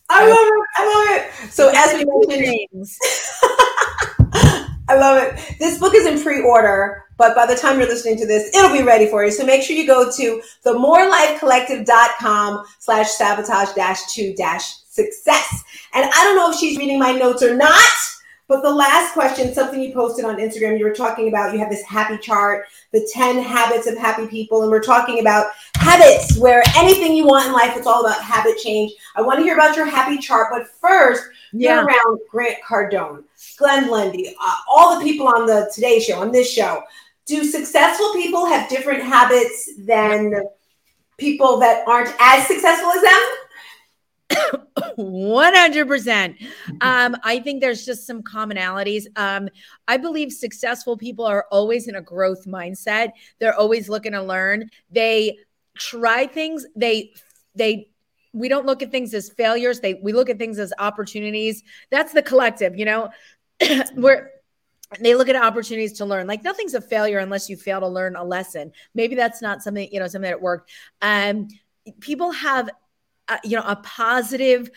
I love it. I love it. So as we mentioned I love it. This book is in pre-order, but by the time you're listening to this, it'll be ready for you. So make sure you go to themorelifecollective.com slash sabotage dash two dash success. And I don't know if she's reading my notes or not, but the last question, something you posted on Instagram, you were talking about, you have this happy chart, the 10 habits of happy people. And we're talking about habits where anything you want in life, it's all about habit change. I want to hear about your happy chart, but first, yeah. you're around Grant Cardone. Glenn Lundy, uh, all the people on the Today Show, on this show. Do successful people have different habits than people that aren't as successful as them? 100%. Um, I think there's just some commonalities. Um, I believe successful people are always in a growth mindset. They're always looking to learn. They try things. They, they, we don't look at things as failures. They, we look at things as opportunities. That's the collective, you know, where they look at opportunities to learn like nothing's a failure unless you fail to learn a lesson maybe that's not something you know something that worked um people have you know a positive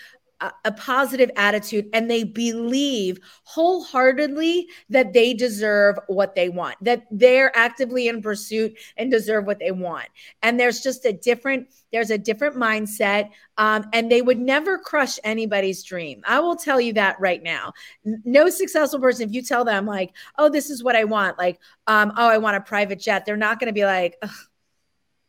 a positive attitude and they believe wholeheartedly that they deserve what they want, that they're actively in pursuit and deserve what they want. And there's just a different, there's a different mindset. Um, and they would never crush anybody's dream. I will tell you that right now. No successful person, if you tell them, like, oh, this is what I want, like, um, oh, I want a private jet, they're not going to be like,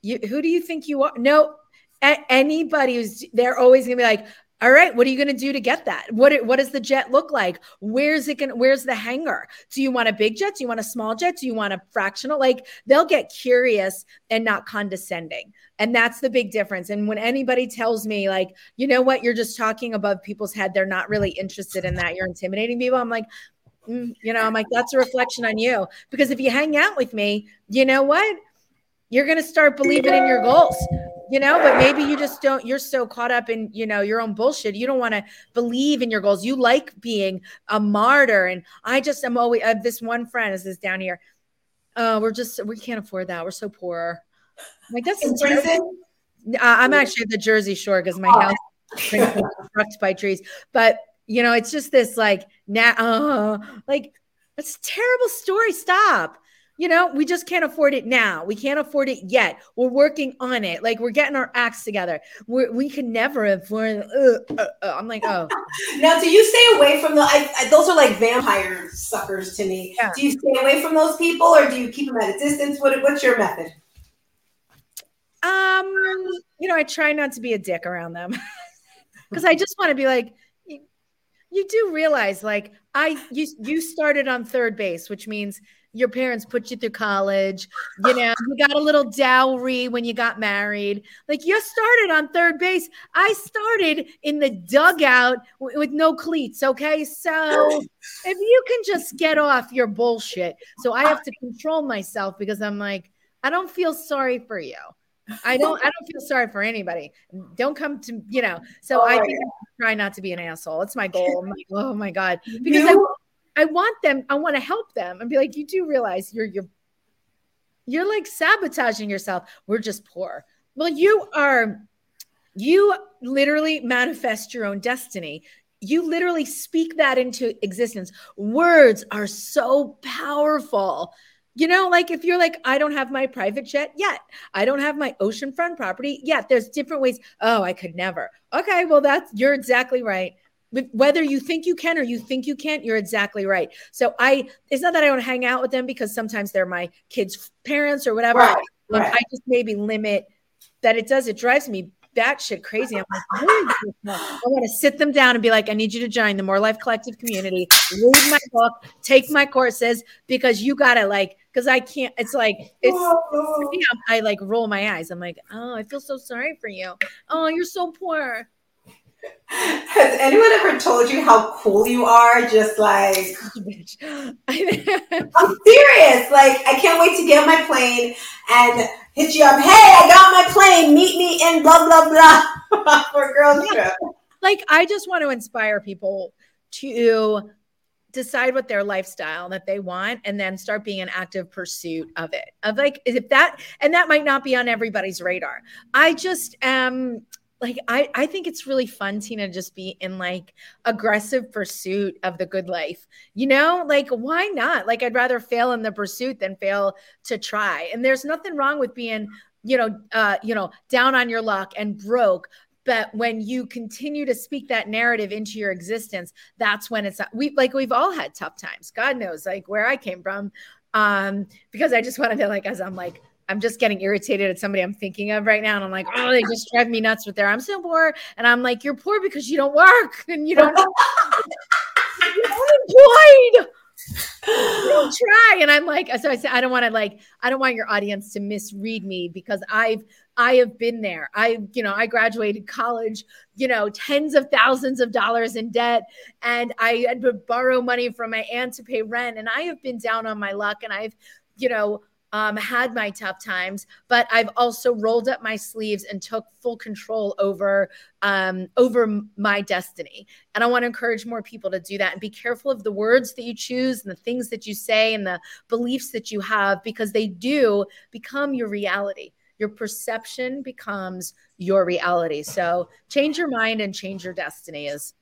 you, who do you think you are? No, anybody who's they're always gonna be like all right, what are you going to do to get that? What what does the jet look like? Where's it gonna? Where's the hangar? Do you want a big jet? Do you want a small jet? Do you want a fractional? Like they'll get curious and not condescending, and that's the big difference. And when anybody tells me like, you know what, you're just talking above people's head, they're not really interested in that. You're intimidating people. I'm like, mm, you know, I'm like that's a reflection on you because if you hang out with me, you know what, you're going to start believing in your goals you know but maybe you just don't you're so caught up in you know your own bullshit. You don't want to believe in your goals. You like being a martyr. And i just am always uh, this one friend is this down here. Oh we're just we can't afford that. We're so poor. I'm like that's uh, i'm actually at the jersey shore because my oh. house is struck by trees. But you know it's just this like now uh, like it's a terrible story. Stop you know, we just can't afford it now. We can't afford it yet. We're working on it. Like we're getting our acts together. We're, we can never afford. Uh, uh, uh. I'm like, oh. now, do you stay away from the? I, I, those are like vampire suckers to me. Yeah. Do you stay away from those people, or do you keep them at a distance? What, what's your method? Um, you know, I try not to be a dick around them because I just want to be like, you do realize, like, I you you started on third base, which means your parents put you through college. You know, you got a little dowry when you got married. Like you started on third base. I started in the dugout w- with no cleats. Okay. So if you can just get off your bullshit. So I have to control myself because I'm like, I don't feel sorry for you. I don't I don't feel sorry for anybody. Don't come to, you know. So oh, I think I try not to be an asshole. It's my goal. Like, oh my God. Because you- I want them, I want to help them and be like, you do realize you're you're you're like sabotaging yourself. We're just poor. Well, you are you literally manifest your own destiny. You literally speak that into existence. Words are so powerful. You know, like if you're like, I don't have my private jet yet, I don't have my oceanfront property yet. There's different ways. Oh, I could never. Okay, well, that's you're exactly right whether you think you can or you think you can't you're exactly right so i it's not that i don't hang out with them because sometimes they're my kids parents or whatever right, right. i just maybe limit that it does it drives me batshit crazy. I'm like, I want to sit them down and be like, I need you to join the More Life Collective community, read my book, take my courses, because you gotta like, because I can't. It's like it's. Me, I like roll my eyes. I'm like, oh, I feel so sorry for you. Oh, you're so poor. Has anyone ever told you how cool you are? Just like, I'm serious. Like, I can't wait to get on my plane and hit you up. Hey, I got my plane. Meet me in blah blah blah for girls trip. Like, I just want to inspire people to decide what their lifestyle that they want and then start being an active pursuit of it of like if that and that might not be on everybody's radar i just am like I, I think it's really fun tina just be in like aggressive pursuit of the good life you know? Like why not? Like i'd rather fail in the pursuit than fail to try. And there's nothing wrong with being you know uh you know down on your luck and broke but when you continue to speak that narrative into your existence that's when it's we like we've all had tough times. God knows like where i came from um because i just wanted to like as i'm like I'm just getting irritated at somebody I'm thinking of right now. And I'm like, oh, they just drive me nuts with their I'm so poor. And I'm like, you're poor because you don't work and you don't you're unemployed. You don't try. And I'm like, so I said, I don't want to like, I don't want your audience to misread me because I've I have been there. I, you know, I graduated college, you know, tens of thousands of dollars in debt. And I had to borrow money from my aunt to pay rent. And I have been down on my luck and I've, you know, um, had my tough times, but I've also rolled up my sleeves and took full control over um, over my destiny. And I want to encourage more people to do that and be careful of the words that you choose and the things that you say and the beliefs that you have because they do become your reality. Your perception becomes your reality. So change your mind and change your destiny is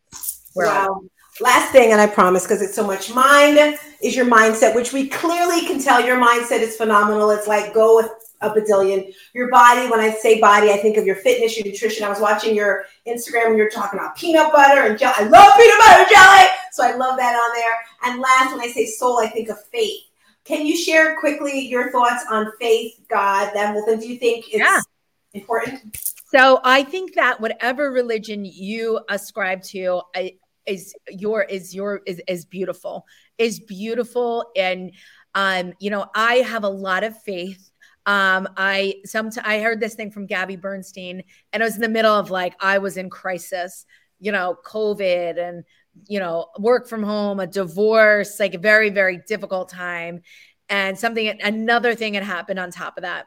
where wow. I'm Last thing, and I promise because it's so much mind is your mindset, which we clearly can tell your mindset is phenomenal. It's like go with a bazillion. Your body, when I say body, I think of your fitness, your nutrition. I was watching your Instagram and you're talking about peanut butter and jelly. I love peanut butter jelly. So I love that on there. And last, when I say soul, I think of faith. Can you share quickly your thoughts on faith, God, that whole thing? Do you think it's yeah. important? So I think that whatever religion you ascribe to is your is your is is beautiful, is beautiful, and um, you know I have a lot of faith. Um, I some I heard this thing from Gabby Bernstein, and it was in the middle of like I was in crisis, you know, COVID and you know work from home, a divorce, like a very very difficult time, and something another thing had happened on top of that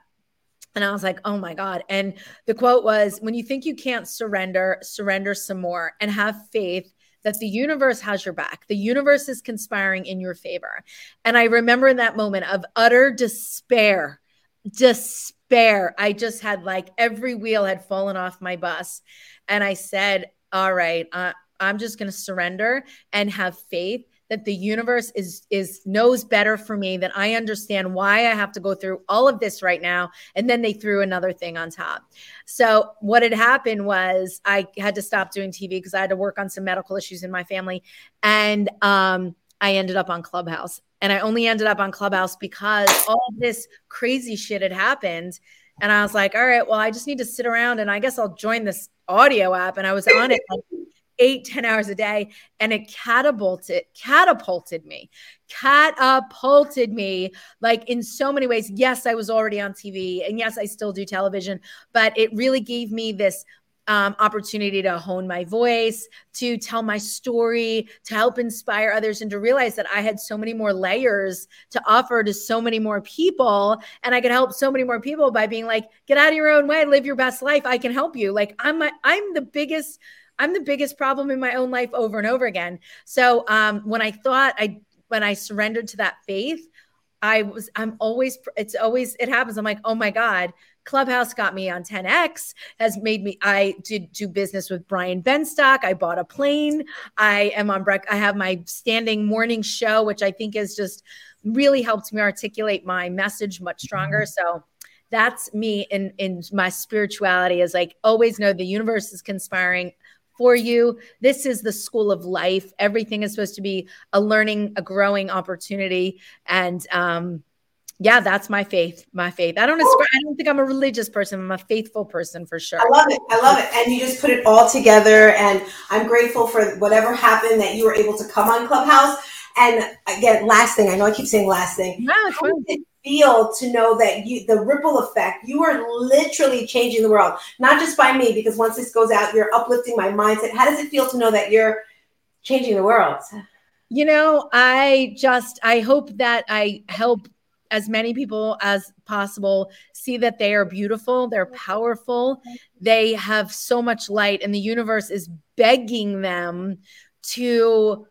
and I was like, oh my God. And the quote was when you think you can't surrender, surrender some more and have faith that the universe has your back. The universe is conspiring in your favor. And I remember in that moment of utter despair, despair, I just had like every wheel had fallen off my bus. And I said, all right, uh, I'm just going to surrender and have faith that the universe is is knows better for me that I understand why I have to go through all of this right now and then they threw another thing on top. So what had happened was I had to stop doing TV because I had to work on some medical issues in my family and um I ended up on Clubhouse and I only ended up on Clubhouse because all this crazy shit had happened and I was like all right well I just need to sit around and I guess I'll join this audio app and I was on it like eight, 10 hours a day. And it catapulted, catapulted me, catapulted me like in so many ways. Yes, I was already on TV and yes, I still do television, but it really gave me this um, opportunity to hone my voice, to tell my story, to help inspire others, and to realize that I had so many more layers to offer to so many more people. And I could help so many more people by being like, get out of your own way, live your best life. I can help you. Like I'm, my, I'm the biggest I'm the biggest problem in my own life over and over again. So um, when I thought I, when I surrendered to that faith, I was, I'm always, it's always, it happens. I'm like, oh my God, Clubhouse got me on 10X, has made me, I did do business with Brian Benstock. I bought a plane. I am on break. I have my standing morning show, which I think has just really helped me articulate my message much stronger. Mm-hmm. So that's me in, in my spirituality is like always know the universe is conspiring for you. This is the school of life. Everything is supposed to be a learning, a growing opportunity. And um, yeah, that's my faith. My faith. I don't I don't think I'm a religious person. I'm a faithful person for sure. I love it. I love it. And you just put it all together. And I'm grateful for whatever happened that you were able to come on Clubhouse. And again, last thing, I know I keep saying last thing. No, it's fine feel to know that you the ripple effect you are literally changing the world. Not just by me because once this goes out you're uplifting my mindset. How does it feel to know that you're changing the world? You know i just i hope that i help as many people as possible see that they are beautiful they're powerful. They have so much light and the universe is begging them to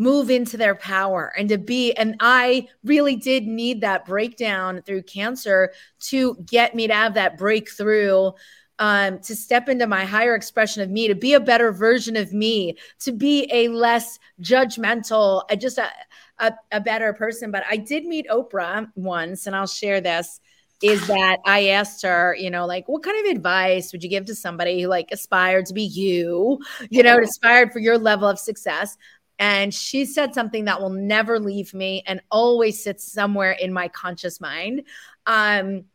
move into their power and to be and i really did need that breakdown through cancer to get me to have that breakthrough um, to step into my higher expression of me, to be a better version of me, to be a less judgmental, just a, a, a better person. But I did meet Oprah once, and I'll share this is that I asked her, you know, like, what kind of advice would you give to somebody who like aspired to be you, you know, aspired for your level of success? And she said something that will never leave me and always sits somewhere in my conscious mind. Um,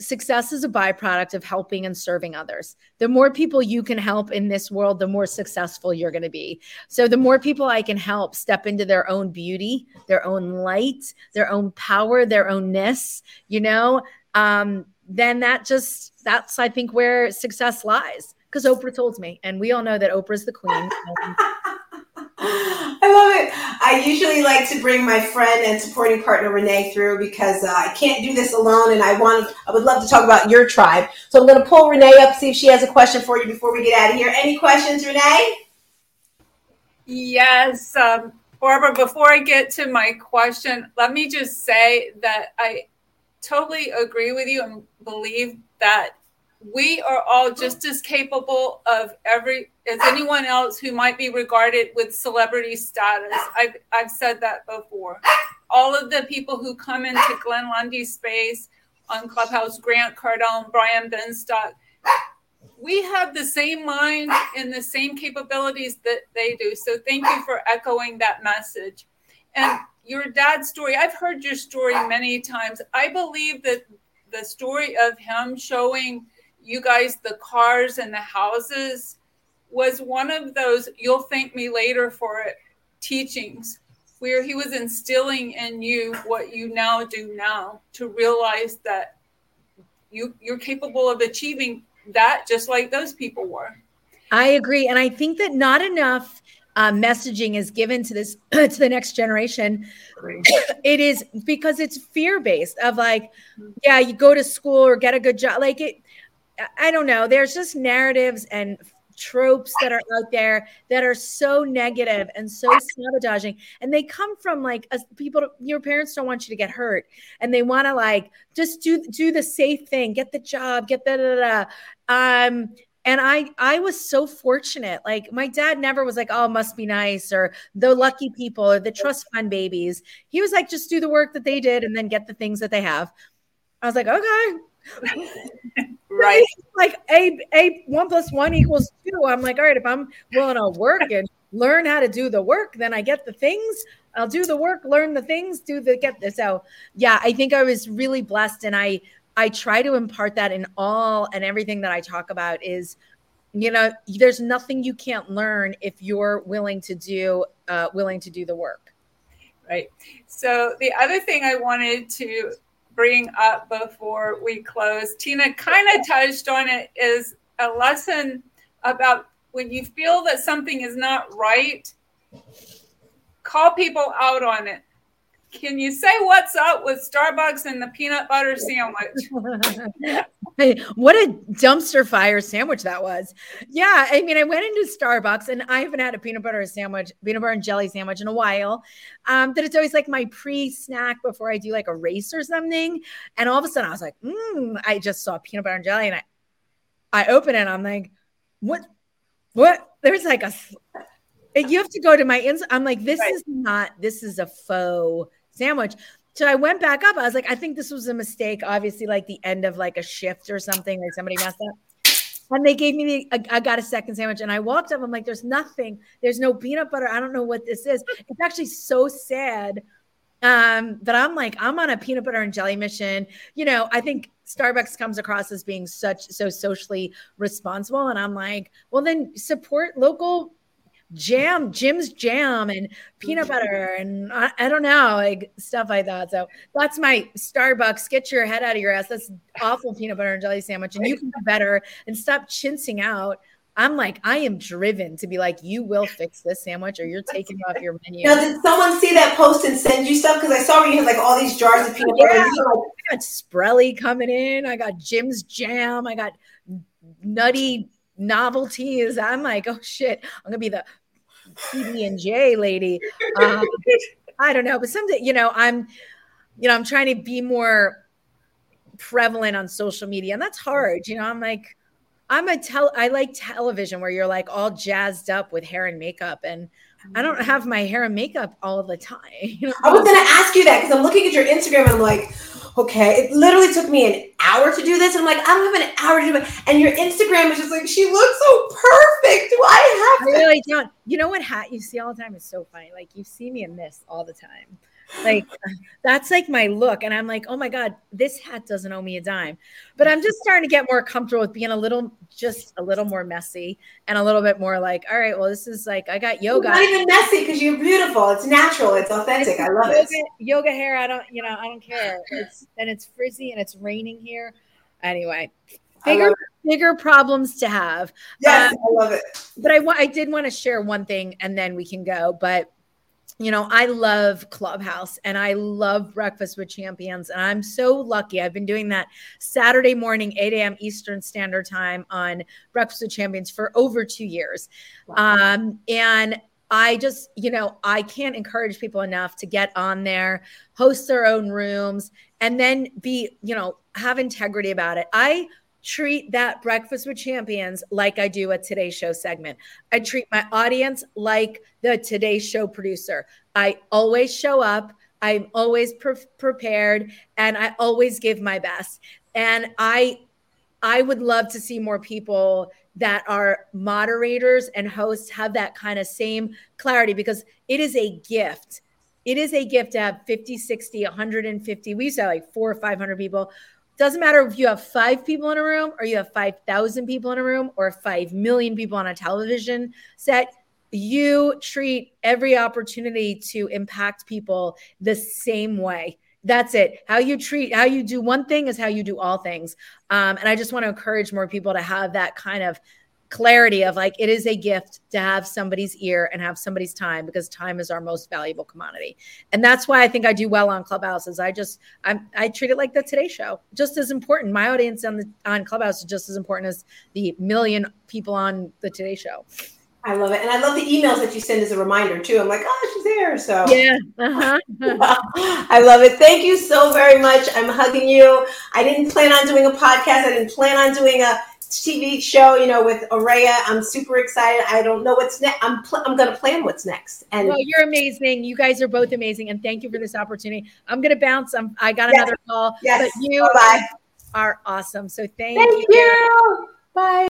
success is a byproduct of helping and serving others. The more people you can help in this world, the more successful you're going to be. So, the more people I can help step into their own beauty, their own light, their own power, their ownness, you know, um, then that just, that's, I think, where success lies. Because Oprah told me, and we all know that Oprah's the queen. I usually like to bring my friend and supporting partner Renee through because uh, I can't do this alone, and I want I would love to talk about your tribe. So I'm going to pull Renee up, see if she has a question for you before we get out of here. Any questions, Renee? Yes, um, Barbara. Before I get to my question, let me just say that I totally agree with you and believe that we are all just as capable of every as anyone else who might be regarded with celebrity status. I've I've said that before. All of the people who come into Glenn Lundy's space on Clubhouse, Grant Cardone, Brian Benstock, we have the same mind and the same capabilities that they do. So thank you for echoing that message. And your dad's story, I've heard your story many times. I believe that the story of him showing you guys the cars and the houses was one of those you'll thank me later for it teachings where he was instilling in you what you now do now to realize that you you're capable of achieving that just like those people were. I agree and i think that not enough uh, messaging is given to this to the next generation. It is because it's fear based of like yeah you go to school or get a good job like it i don't know. There's just narratives and tropes that are out there that are so negative and so sabotaging. And they come from like as people your parents don't want you to get hurt. And they want to like just do do the safe thing get the job get the da, da, da. um and i i was so fortunate. Like my dad never was like oh must be nice or the lucky people or the trust fund babies. He was like just do the work that they did and then get the things that they have. I was like okay right. Like a a one plus one equals two. I'm like all right if i'm willing to work and learn how to do the work then i get the things. I'll do the work learn the things do the get this so yeah i think i was really blessed and i i try to impart that in all and everything that i talk about is you know there's nothing you can't learn if you're willing to do uh, willing to do the work. Right. So the other thing i wanted to bring up before we close. Tina kind of touched on it is a lesson about when you feel that something is not right, call people out on it. Can you say what's up with Starbucks and the peanut butter sandwich? what a dumpster fire sandwich that was. Yeah, I mean, I went into Starbucks and I haven't had a peanut butter sandwich, peanut butter and jelly sandwich in a while. Um, that it's always like my pre-snack before I do like a race or something. And all of a sudden I was like, mm, I just saw peanut butter and jelly and I I open it and I'm like, what what? There's like a you have to go to my ins. I'm like, this right. is not, this is a faux sandwich. So I went back up. I was like, I think this was a mistake. Obviously, like the end of like a shift or something, like somebody messed up. And they gave me the, I got a second sandwich and I walked up. I'm like, there's nothing. There's no peanut butter. I don't know what this is. It's actually so sad um, that I'm like, I'm on a peanut butter and jelly mission. You know, I think Starbucks comes across as being such so socially responsible. And I'm like, well, then support local jam, Jim's jam and peanut mm-hmm. butter and I, I, don't know, like stuff like that. So that's my Starbucks. Get your head out of your ass. That's awful peanut butter and jelly sandwich. And you can do better and stop chinsing out. I'm like, I am driven to be like, you will fix this sandwich or you're taking off your menu. Now, did someone see that post and send you stuff? Because I saw where you had like all these jars of peanut butter. Yeah, I got Sprelly coming in. I got Jim's jam. I got nutty novelties. I'm like, oh shit, I'm gonna be the PB and J lady. Um, I don't know, but someday, you know, I'm, you know, I'm trying to be more prevalent on social media, and that's hard. You know, I'm like, I'm a tell. I like television where you're like all jazzed up with hair and makeup, and I don't have my hair and makeup all the time. You know? I was gonna ask you that because I'm looking at your Instagram and I'm like, okay, it literally took me an hour to do this. And I'm like, I don't have an hour to do it. And your Instagram is just like, she looks so perfect. Do I have to? I really don't. You know what hat you see all the time is so funny. Like you see me in this all the time like that's like my look and i'm like oh my god this hat doesn't owe me a dime. But i'm just starting to get more comfortable with being a little just a little more messy and a little bit more like all right well this is like i got yoga. it's not even messy because you're beautiful. It's natural. It's authentic. I love yoga, it. Yoga hair i don't you know i don't care. It's and it's frizzy and it's raining here. Anyway bigger bigger problems to have. Yes um, i love it. but i want i did want to share one thing and then we can go but you know, I love Clubhouse and I love Breakfast with Champions. And I'm so lucky. I've been doing that Saturday morning, 8 a.m. Eastern Standard Time on Breakfast with Champions for over two years. Wow. Um, and I just, you know, I can't encourage people enough to get on there, host their own rooms, and then be, you know, have integrity about it. I treat that breakfast with champions like I do a Today Show segment. I treat my audience like the Today Show producer. I always show up. I'm always pre- prepared and I always give my best. And I I would love to see more people that are moderators and hosts have that kind of same clarity because it is a gift. It is a gift to have 50, 60, 150. We used to have like four or 500 people doesn't matter if you have five people in a room or you have 5,000 people in a room or 5 million people on a television set. You treat every opportunity to impact people the same way. That's it. How you treat, how you do one thing is how you do all things. Um, and I just want to encourage more people to have that kind of clarity of like it is a gift to have somebody's ear and have somebody's time because time is our most valuable commodity and that's why i think i do well on clubhouses i just i'm i treat it like the today show just as important my audience on the on clubhouse is just as important as the million people on the today show I love it, and I love the emails that you send as a reminder too. I'm like, oh, she's there. So yeah, uh-huh. I love it. Thank you so very much. I'm hugging you. I didn't plan on doing a podcast. I didn't plan on doing a TV show, you know, with Aurea. I'm super excited. I don't know what's next. I'm pl- I'm going to plan what's next. And well, you're amazing. You guys are both amazing, and thank you for this opportunity. I'm going to bounce. I'm, I got yes. another call. Yes. But you Bye-bye. are awesome. So thank, thank you. you. Bye.